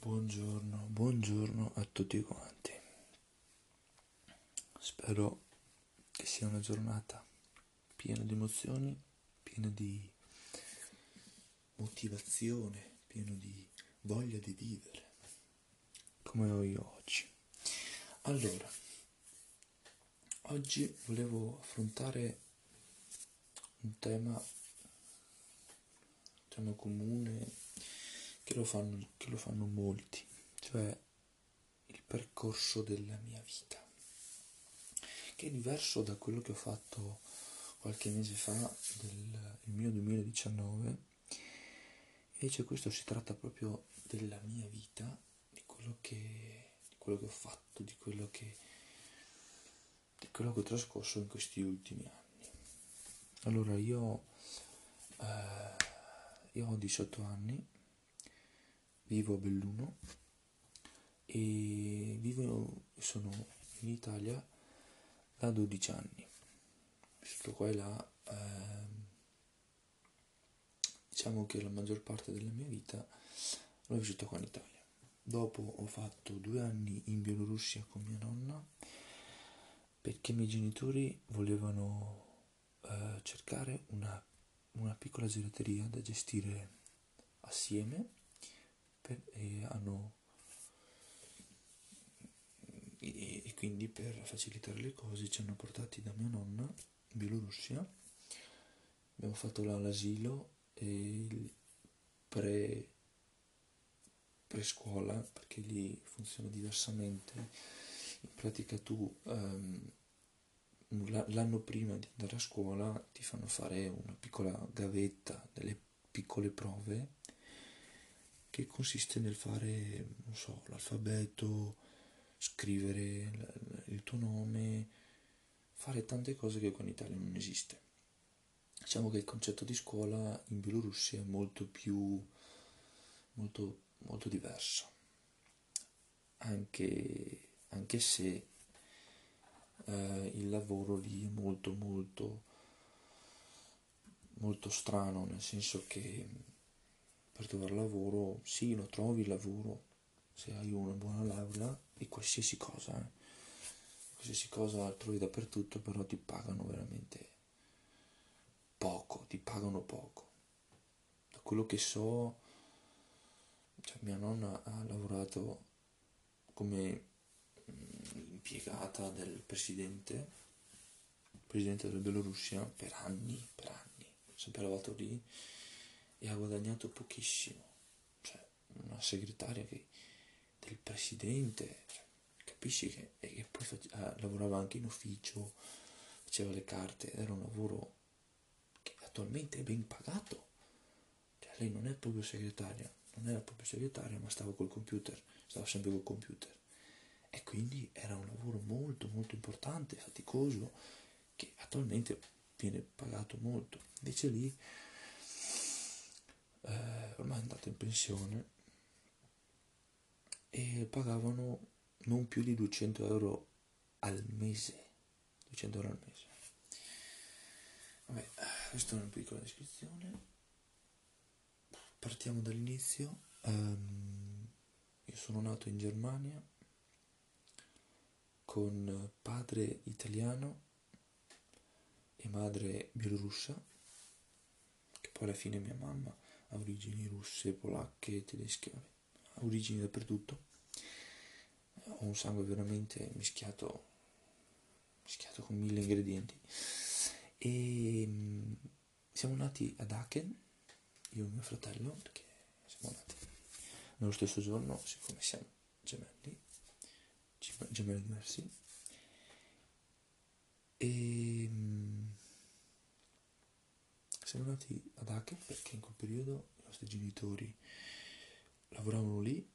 Buongiorno, buongiorno a tutti quanti. Spero che sia una giornata piena di emozioni, piena di motivazione, piena di voglia di vivere, come ho io oggi. Allora, oggi volevo affrontare un tema, tema comune che lo fanno, che lo fanno molti, cioè il percorso della mia vita, che è diverso da quello che ho fatto qualche mese fa, del mio 2019. Invece questo si tratta proprio della mia vita, di quello che, di quello che ho fatto, di quello che, di quello che ho trascorso in questi ultimi anni. Allora io, eh, io ho 18 anni, vivo a Belluno e vivo, sono in Italia da 12 anni. Vissuto qua e là, eh, diciamo che la maggior parte della mia vita l'ho vissuta qua in Italia. Dopo ho fatto due anni in Bielorussia con mia nonna perché i miei genitori volevano eh, cercare una, una piccola gelateria da gestire assieme per, e hanno e, e, quindi per facilitare le cose ci hanno portati da mia nonna in Bielorussia. Abbiamo fatto l'asilo e il pre prescuola perché lì funziona diversamente. In pratica tu um, l'anno prima di andare a scuola ti fanno fare una piccola gavetta delle piccole prove che consiste nel fare, non so, l'alfabeto, scrivere il tuo nome, fare tante cose che qua in Italia non esiste. Diciamo che il concetto di scuola in Bielorussia è molto più, molto, molto diverso, anche, anche se eh, il lavoro lì è molto, molto, molto strano, nel senso che per trovare lavoro, sì, lo trovi il lavoro se hai una buona laurea e qualsiasi cosa, eh. qualsiasi cosa la trovi dappertutto, però ti pagano veramente poco, ti pagano poco. Da quello che so, cioè mia nonna ha lavorato come impiegata del presidente, presidente della Bielorussia per anni, per anni, sempre lavorato lì e ha guadagnato pochissimo. Cioè, una segretaria che, del presidente, capisci che, e poi face, ah, lavorava anche in ufficio, faceva le carte, era un lavoro che attualmente è ben pagato. Cioè, lei non è proprio segretaria, non era proprio segretaria, ma stava col computer, stava sempre col computer. E quindi era un lavoro molto molto importante, faticoso, che attualmente viene pagato molto. Invece lì eh, ormai è andato in pensione e pagavano non più di 200 euro al mese. 200 euro al mese. Vabbè questa è una piccola descrizione. Partiamo dall'inizio. Um, io sono nato in Germania con padre italiano e madre bielorussa che poi alla fine mia mamma ha origini russe, polacche, tedesche, ha origini dappertutto. Ho un sangue veramente mischiato, mischiato con mille ingredienti. E mm, siamo nati ad Aachen, io e mio fratello, perché siamo nati nello stesso giorno, siccome siamo gemelli, gemelli diversi. E siamo andati ad Aachen perché in quel periodo i nostri genitori lavoravano lì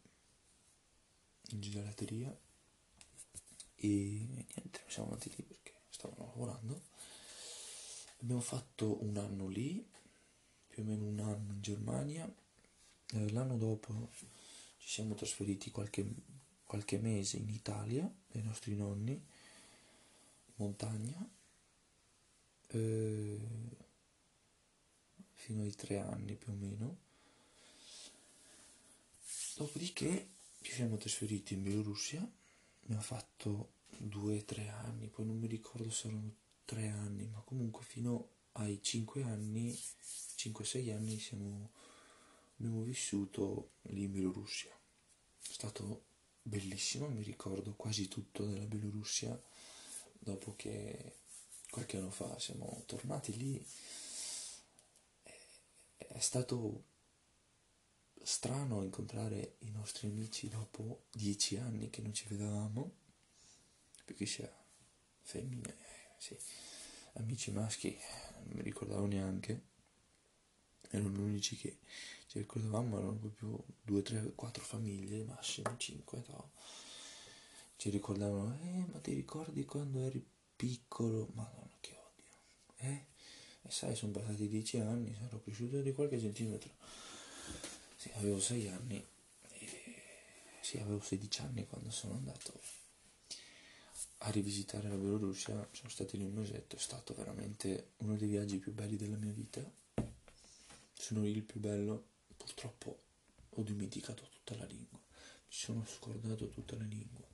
in gelateria e niente, siamo andati lì perché stavano lavorando. Abbiamo fatto un anno lì, più o meno un anno in Germania. Eh, l'anno dopo ci siamo trasferiti qualche, qualche mese in Italia dai nostri nonni, in montagna. Eh, fino ai tre anni più o meno. Dopodiché ci siamo trasferiti in Bielorussia, ha fatto due o tre anni, poi non mi ricordo se erano tre anni, ma comunque fino ai cinque anni, 5-6 anni siamo, abbiamo vissuto lì in Bielorussia. È stato bellissimo, mi ricordo quasi tutto della Bielorussia dopo che qualche anno fa siamo tornati lì. È stato strano incontrare i nostri amici dopo dieci anni che non ci vedevamo, perché sia femmine, eh, sì, amici maschi, non mi ricordavo neanche, erano unici che ci ricordavamo, erano proprio due, tre, quattro famiglie, massimo cinque, no? ci ricordavano, eh, ma ti ricordi quando eri piccolo? Madonna, che odio, eh? E sai, sono passati dieci anni, sarò cresciuto di qualche centimetro. Sì, avevo sei anni, e... sì, avevo 16 anni quando sono andato a rivisitare la Bielorussia, sono stato lì un mesetto, è stato veramente uno dei viaggi più belli della mia vita. Sono il più bello, purtroppo ho dimenticato tutta la lingua, mi sono scordato tutta la lingua,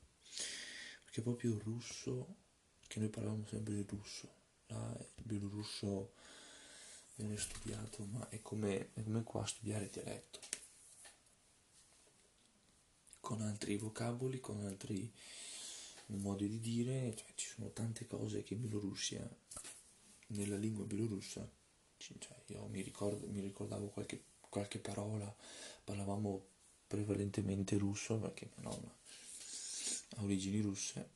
perché proprio il russo, che noi parlavamo sempre il russo, là il bielorusso viene studiato, ma è come, è come qua studiare dialetto, con altri vocaboli, con altri modi di dire, cioè, ci sono tante cose che in Bielorussia, nella lingua bielorussa, cioè, io mi, ricordo, mi ricordavo qualche, qualche parola, parlavamo prevalentemente russo perché mia nonna ha origini russe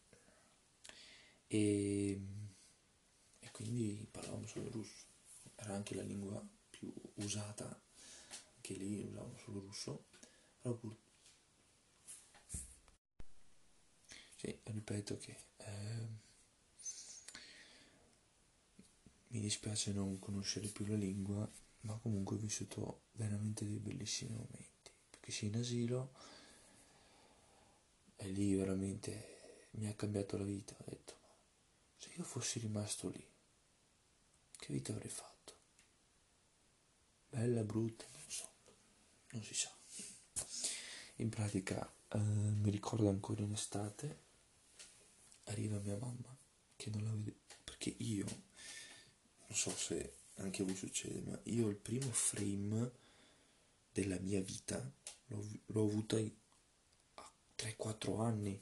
e, e quindi parlavamo solo russo, era anche la lingua più usata, anche lì usavamo solo russo, però pur, Sì, ripeto che eh, mi dispiace non conoscere più la lingua, ma comunque ho vissuto veramente dei bellissimi momenti. Perché sì, in asilo e lì veramente mi ha cambiato la vita. Ho detto, se io fossi rimasto lì, che vita avrei fatto? Bella, brutta, non so, non si sa. In pratica eh, mi ricordo ancora in estate arriva mia mamma che non la vede perché io non so se anche a voi succede ma io il primo frame della mia vita l'ho, l'ho avuta a 3-4 anni.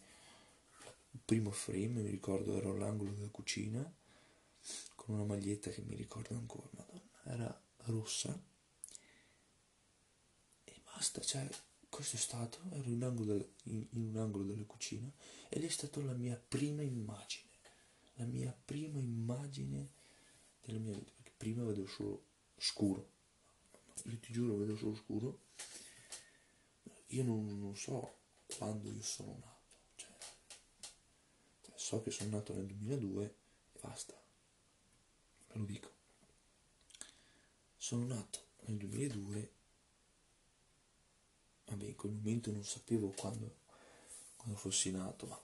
Il primo frame mi ricordo ero all'angolo della cucina con una maglietta che mi ricordo ancora. Madonna era rossa. E basta cioè questo è stato, ero in, angolo, in, in un angolo della cucina ed è stata la mia prima immagine, la mia prima immagine della mia vita, perché prima vedevo solo scuro, io ti giuro vedo solo scuro, io non, non so quando io sono nato, cioè, cioè, so che sono nato nel 2002 e basta, ve lo dico, sono nato nel 2002 vabbè in quel momento non sapevo quando, quando fossi nato, ma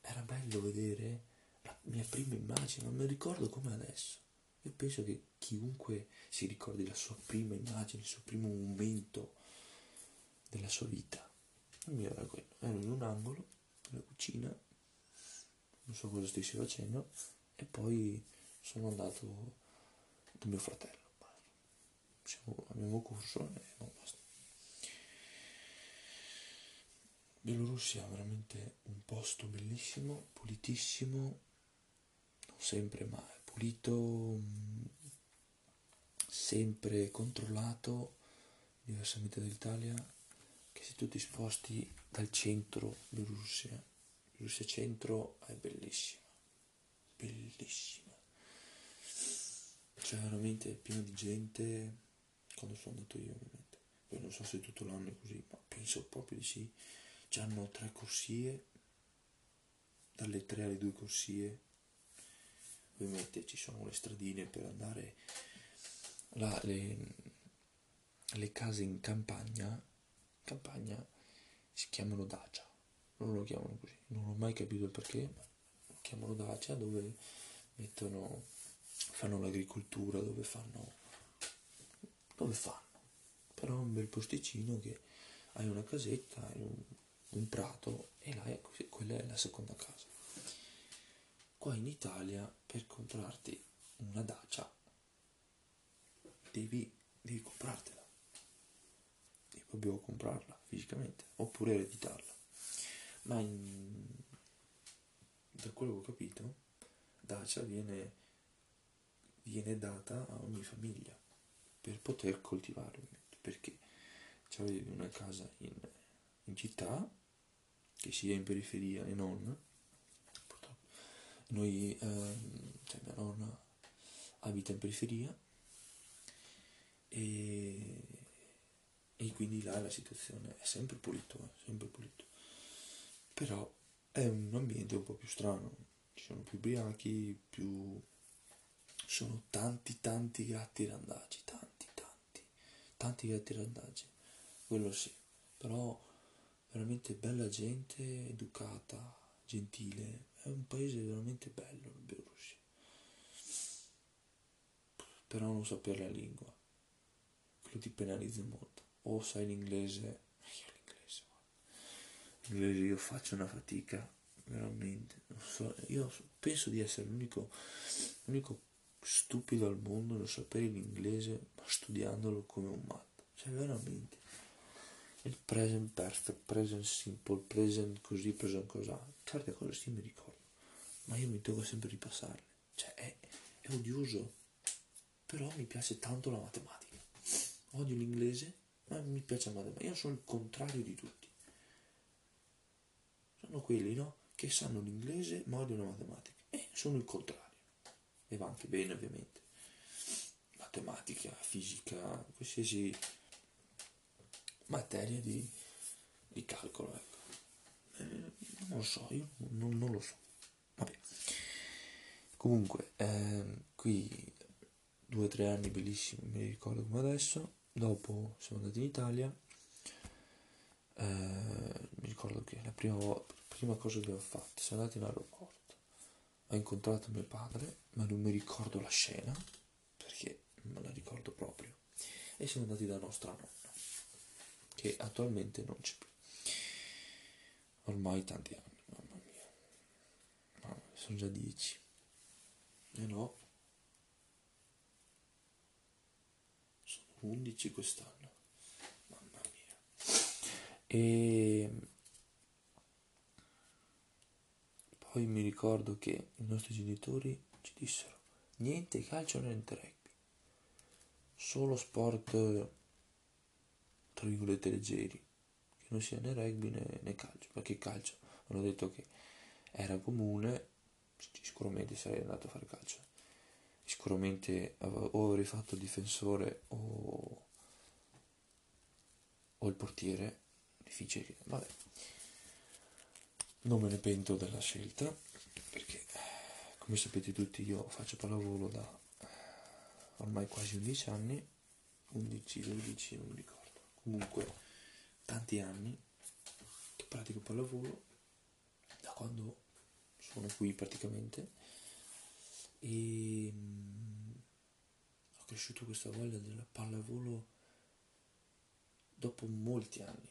era bello vedere la mia prima immagine, non mi ricordo come adesso. Io penso che chiunque si ricordi la sua prima immagine, il suo primo momento della sua vita. Il mio era quello, ero in un angolo della cucina, non so cosa stessi facendo, e poi sono andato da mio fratello. Siamo, abbiamo corso e non basta. Bielorussia è veramente un posto bellissimo, pulitissimo, non sempre ma è pulito, sempre controllato, diversamente dall'Italia, che se tu ti sposti dal centro Bielorussia, Bielorussia centro è bellissima, bellissima. C'è veramente pieno di gente, quando sono andato io ovviamente, poi non so se tutto l'anno è così, ma penso proprio di sì hanno tre corsie, dalle tre alle due corsie, ovviamente ci sono le stradine per andare, là, le, case in campagna, campagna si chiamano dacia, non lo chiamano così, non ho mai capito il perché, ma chiamano dacia dove mettono, fanno l'agricoltura, dove fanno dove fanno. Però un bel posticino che hai una casetta, hai un, un prato e là è, quella è la seconda casa. Qua in Italia per comprarti una dacia devi, devi comprartela, devi proprio comprarla fisicamente oppure ereditarla. Ma in, da quello che ho capito, dacia viene, viene data a ogni famiglia per poter coltivare, perché c'avevi una casa in, in città, che sia in periferia e non, noi, ehm, cioè mia nonna abita in periferia e, e quindi là la situazione è sempre pulito, eh, sempre pulito. Però è un ambiente un po' più strano, ci sono più ubriachi, più... sono tanti tanti gatti randaggi, tanti tanti, tanti gatti randaggi, quello sì, però veramente bella gente, educata, gentile, è un paese veramente bello la Bielorussia, però non sapere la lingua, quello ti penalizza molto, o sai l'inglese, io l'inglese, l'inglese io faccio una fatica, veramente, so, io penso di essere l'unico, l'unico stupido al mondo non sapere l'inglese, ma studiandolo come un matto, cioè veramente. Il present perfect, present simple, present così, present cos'ha. Certe cose sì mi ricordo, ma io mi devo sempre ripassarle. Cioè è, è odioso, però mi piace tanto la matematica. Odio l'inglese, ma mi piace la matematica. Io sono il contrario di tutti. Sono quelli, no? Che sanno l'inglese ma odiano la matematica. E sono il contrario. E va anche bene, ovviamente. Matematica, fisica, qualsiasi materia di, di calcolo, ecco. Eh, non lo so, io non, non lo so. Vabbè. Comunque, ehm, qui due o tre anni bellissimi, mi ricordo come adesso. Dopo siamo andati in Italia. Eh, mi ricordo che la prima, prima cosa che abbiamo fatto, siamo andati in aeroporto. Ho incontrato mio padre, ma non mi ricordo la scena, perché non me la ricordo proprio. E siamo andati da nostra nonna che attualmente non c'è più. Ormai tanti anni, mamma mia. Mamma, sono già dieci. E no. Sono undici quest'anno. Mamma mia. E poi mi ricordo che i nostri genitori ci dissero niente calcio niente rugby. Solo sport tra virgolette leggeri, che non sia né rugby né, né calcio, perché calcio? Hanno detto che era comune, sicuramente sarei andato a fare calcio, sicuramente o avrei fatto il difensore o, o il portiere, difficile, vabbè. Non me ne pento della scelta, perché come sapete tutti io faccio pallavolo da ormai quasi 11 anni, 11, 12, non ricordo comunque tanti anni che pratico pallavolo da quando sono qui praticamente. E mm, ho cresciuto questa voglia del pallavolo dopo molti anni.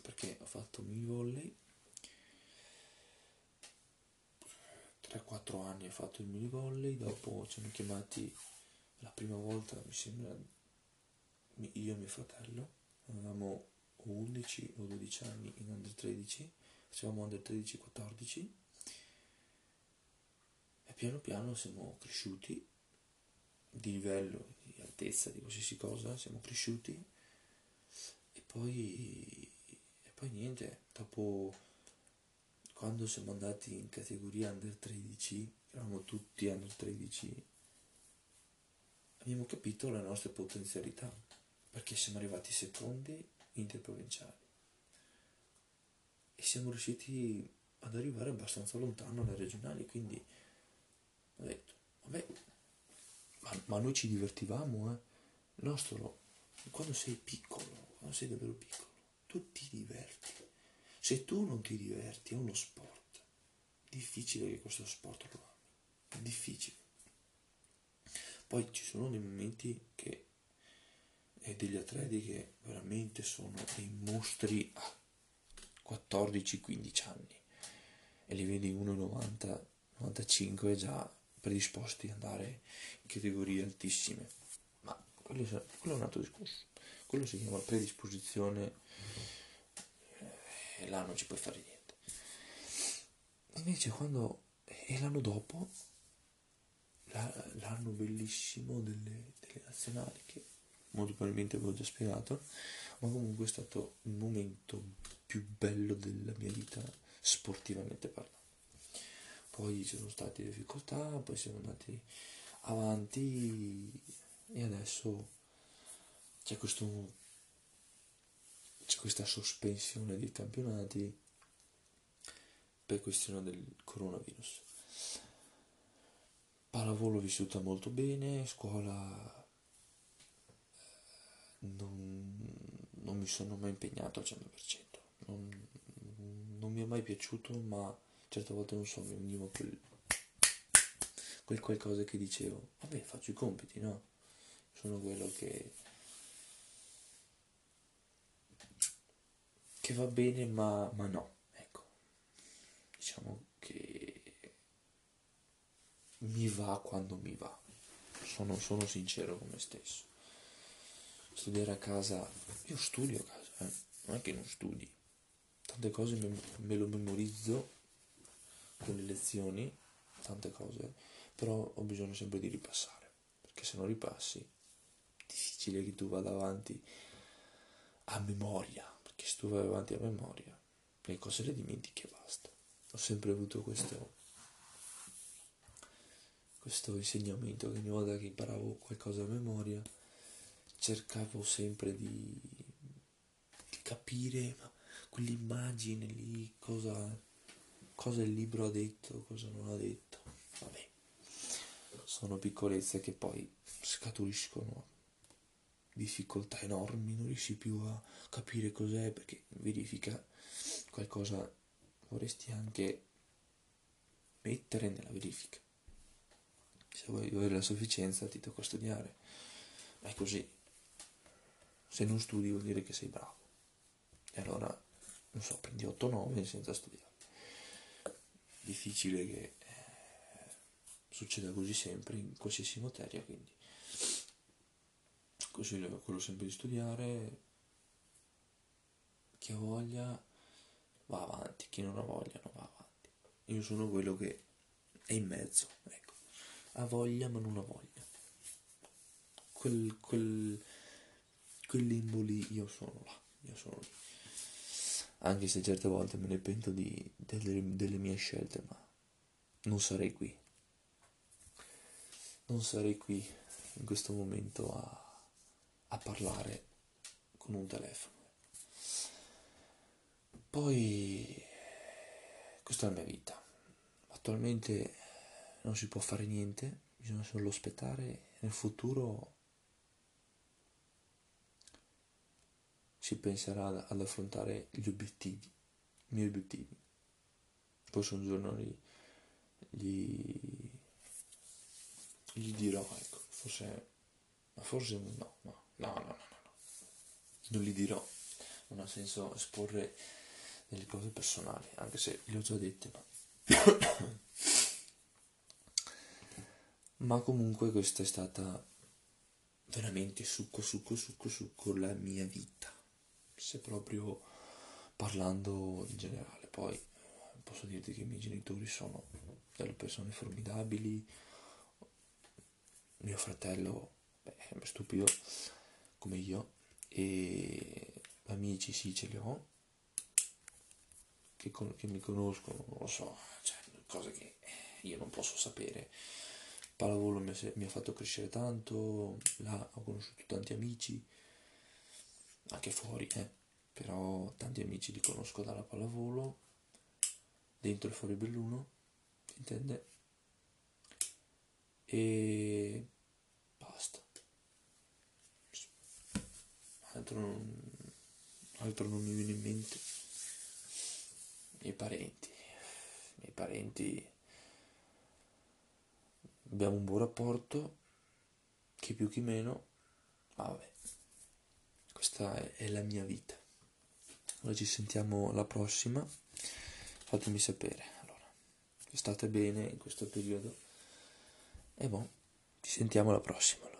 Perché ho fatto mini volley. 3-4 anni ho fatto il mini volley dopo ci hanno chiamati la prima volta mi sembra io e mio fratello avevamo 11 o 12 anni in under 13, facevamo under 13-14 e piano piano siamo cresciuti di livello, di altezza, di qualsiasi cosa, siamo cresciuti e poi, e poi niente, dopo quando siamo andati in categoria under 13, eravamo tutti under 13, abbiamo capito le nostre potenzialità perché siamo arrivati secondi interprovinciali e siamo riusciti ad arrivare abbastanza lontano alle regionali, quindi ho detto, vabbè, ma, ma noi ci divertivamo, eh? Nostro, quando sei piccolo, quando sei davvero piccolo, tu ti diverti. Se tu non ti diverti è uno sport, difficile che questo sport lo ami, difficile. Poi ci sono dei momenti che e degli atleti che veramente sono dei mostri a 14-15 anni e li vedi 1,90-95 già predisposti ad andare in categorie altissime. Ma quello quello è un altro discorso. Quello si chiama predisposizione e là non ci puoi fare niente. Invece quando è l'anno dopo, l'anno bellissimo delle, delle nazionali che molto probabilmente avevo già spiegato, ma comunque è stato il momento più bello della mia vita sportivamente parlando. Poi ci sono state difficoltà, poi siamo andati avanti e adesso c'è, questo, c'è questa sospensione dei campionati per questione del coronavirus. Pallavolo vissuta molto bene, scuola non, non mi sono mai impegnato al 100%, non, non mi è mai piaciuto, ma certe volte non so, mi veniva quel, quel qualcosa che dicevo, vabbè faccio i compiti, no? Sono quello che, che va bene, ma, ma no, ecco, diciamo che mi va quando mi va, sono, sono sincero con me stesso studiare a casa, io studio a casa, eh? non è che non studi, tante cose me, me lo memorizzo con le lezioni, tante cose, però ho bisogno sempre di ripassare, perché se non ripassi è difficile che tu vada avanti a memoria, perché se tu vai avanti a memoria le cose le dimentichi e basta. Ho sempre avuto questo, questo insegnamento che ogni volta che imparavo qualcosa a memoria cercavo sempre di, di capire ma quell'immagine lì, cosa, cosa il libro ha detto, cosa non ha detto. Vabbè, sono piccolezze che poi scaturiscono difficoltà enormi, non riesci più a capire cos'è perché verifica qualcosa vorresti anche mettere nella verifica. Se vuoi avere la sufficienza ti tocca studiare, ma è così. Se non studi vuol dire che sei bravo. E allora, non so, prendi 8-9 senza studiare. Difficile che eh, succeda così sempre in qualsiasi materia, quindi consiglio quello sempre di studiare. Chi ha voglia va avanti, chi non ha voglia non va avanti. Io sono quello che è in mezzo, ecco. Ha voglia ma non ha voglia. Quel, quel quel limbo lì io sono là, io sono lì. Anche se certe volte me ne pento di, delle, delle mie scelte, ma non sarei qui. Non sarei qui in questo momento a, a parlare con un telefono. Poi questa è la mia vita. Attualmente non si può fare niente, bisogna solo aspettare nel futuro si penserà ad affrontare gli obiettivi, i miei obiettivi. Forse un giorno li, gli, gli dirò, ecco, forse, ma forse no, no, no, no, no, no, non li dirò, non ha senso esporre delle cose personali, anche se le ho già dette, ma... ma comunque questa è stata veramente succo, succo, succo, succo la mia vita se proprio parlando in generale. Poi posso dirti che i miei genitori sono delle persone formidabili, mio fratello beh, stupido come io e amici sì ce li ho che, con, che mi conoscono, non lo so, cioè cose che io non posso sapere. Pallavolo mi ha, mi ha fatto crescere tanto, là ho conosciuto tanti amici, anche fuori, eh. però tanti amici li conosco dalla pallavolo, dentro e fuori Belluno, si intende, e basta. Altro non, altro non mi viene in mente. I miei parenti, i miei parenti abbiamo un buon rapporto, chi più chi meno, ma vabbè, questa è, la mia vita. Allora ci sentiamo alla prossima, fatemi sapere, allora, state bene in questo periodo e boh, ci sentiamo alla prossima.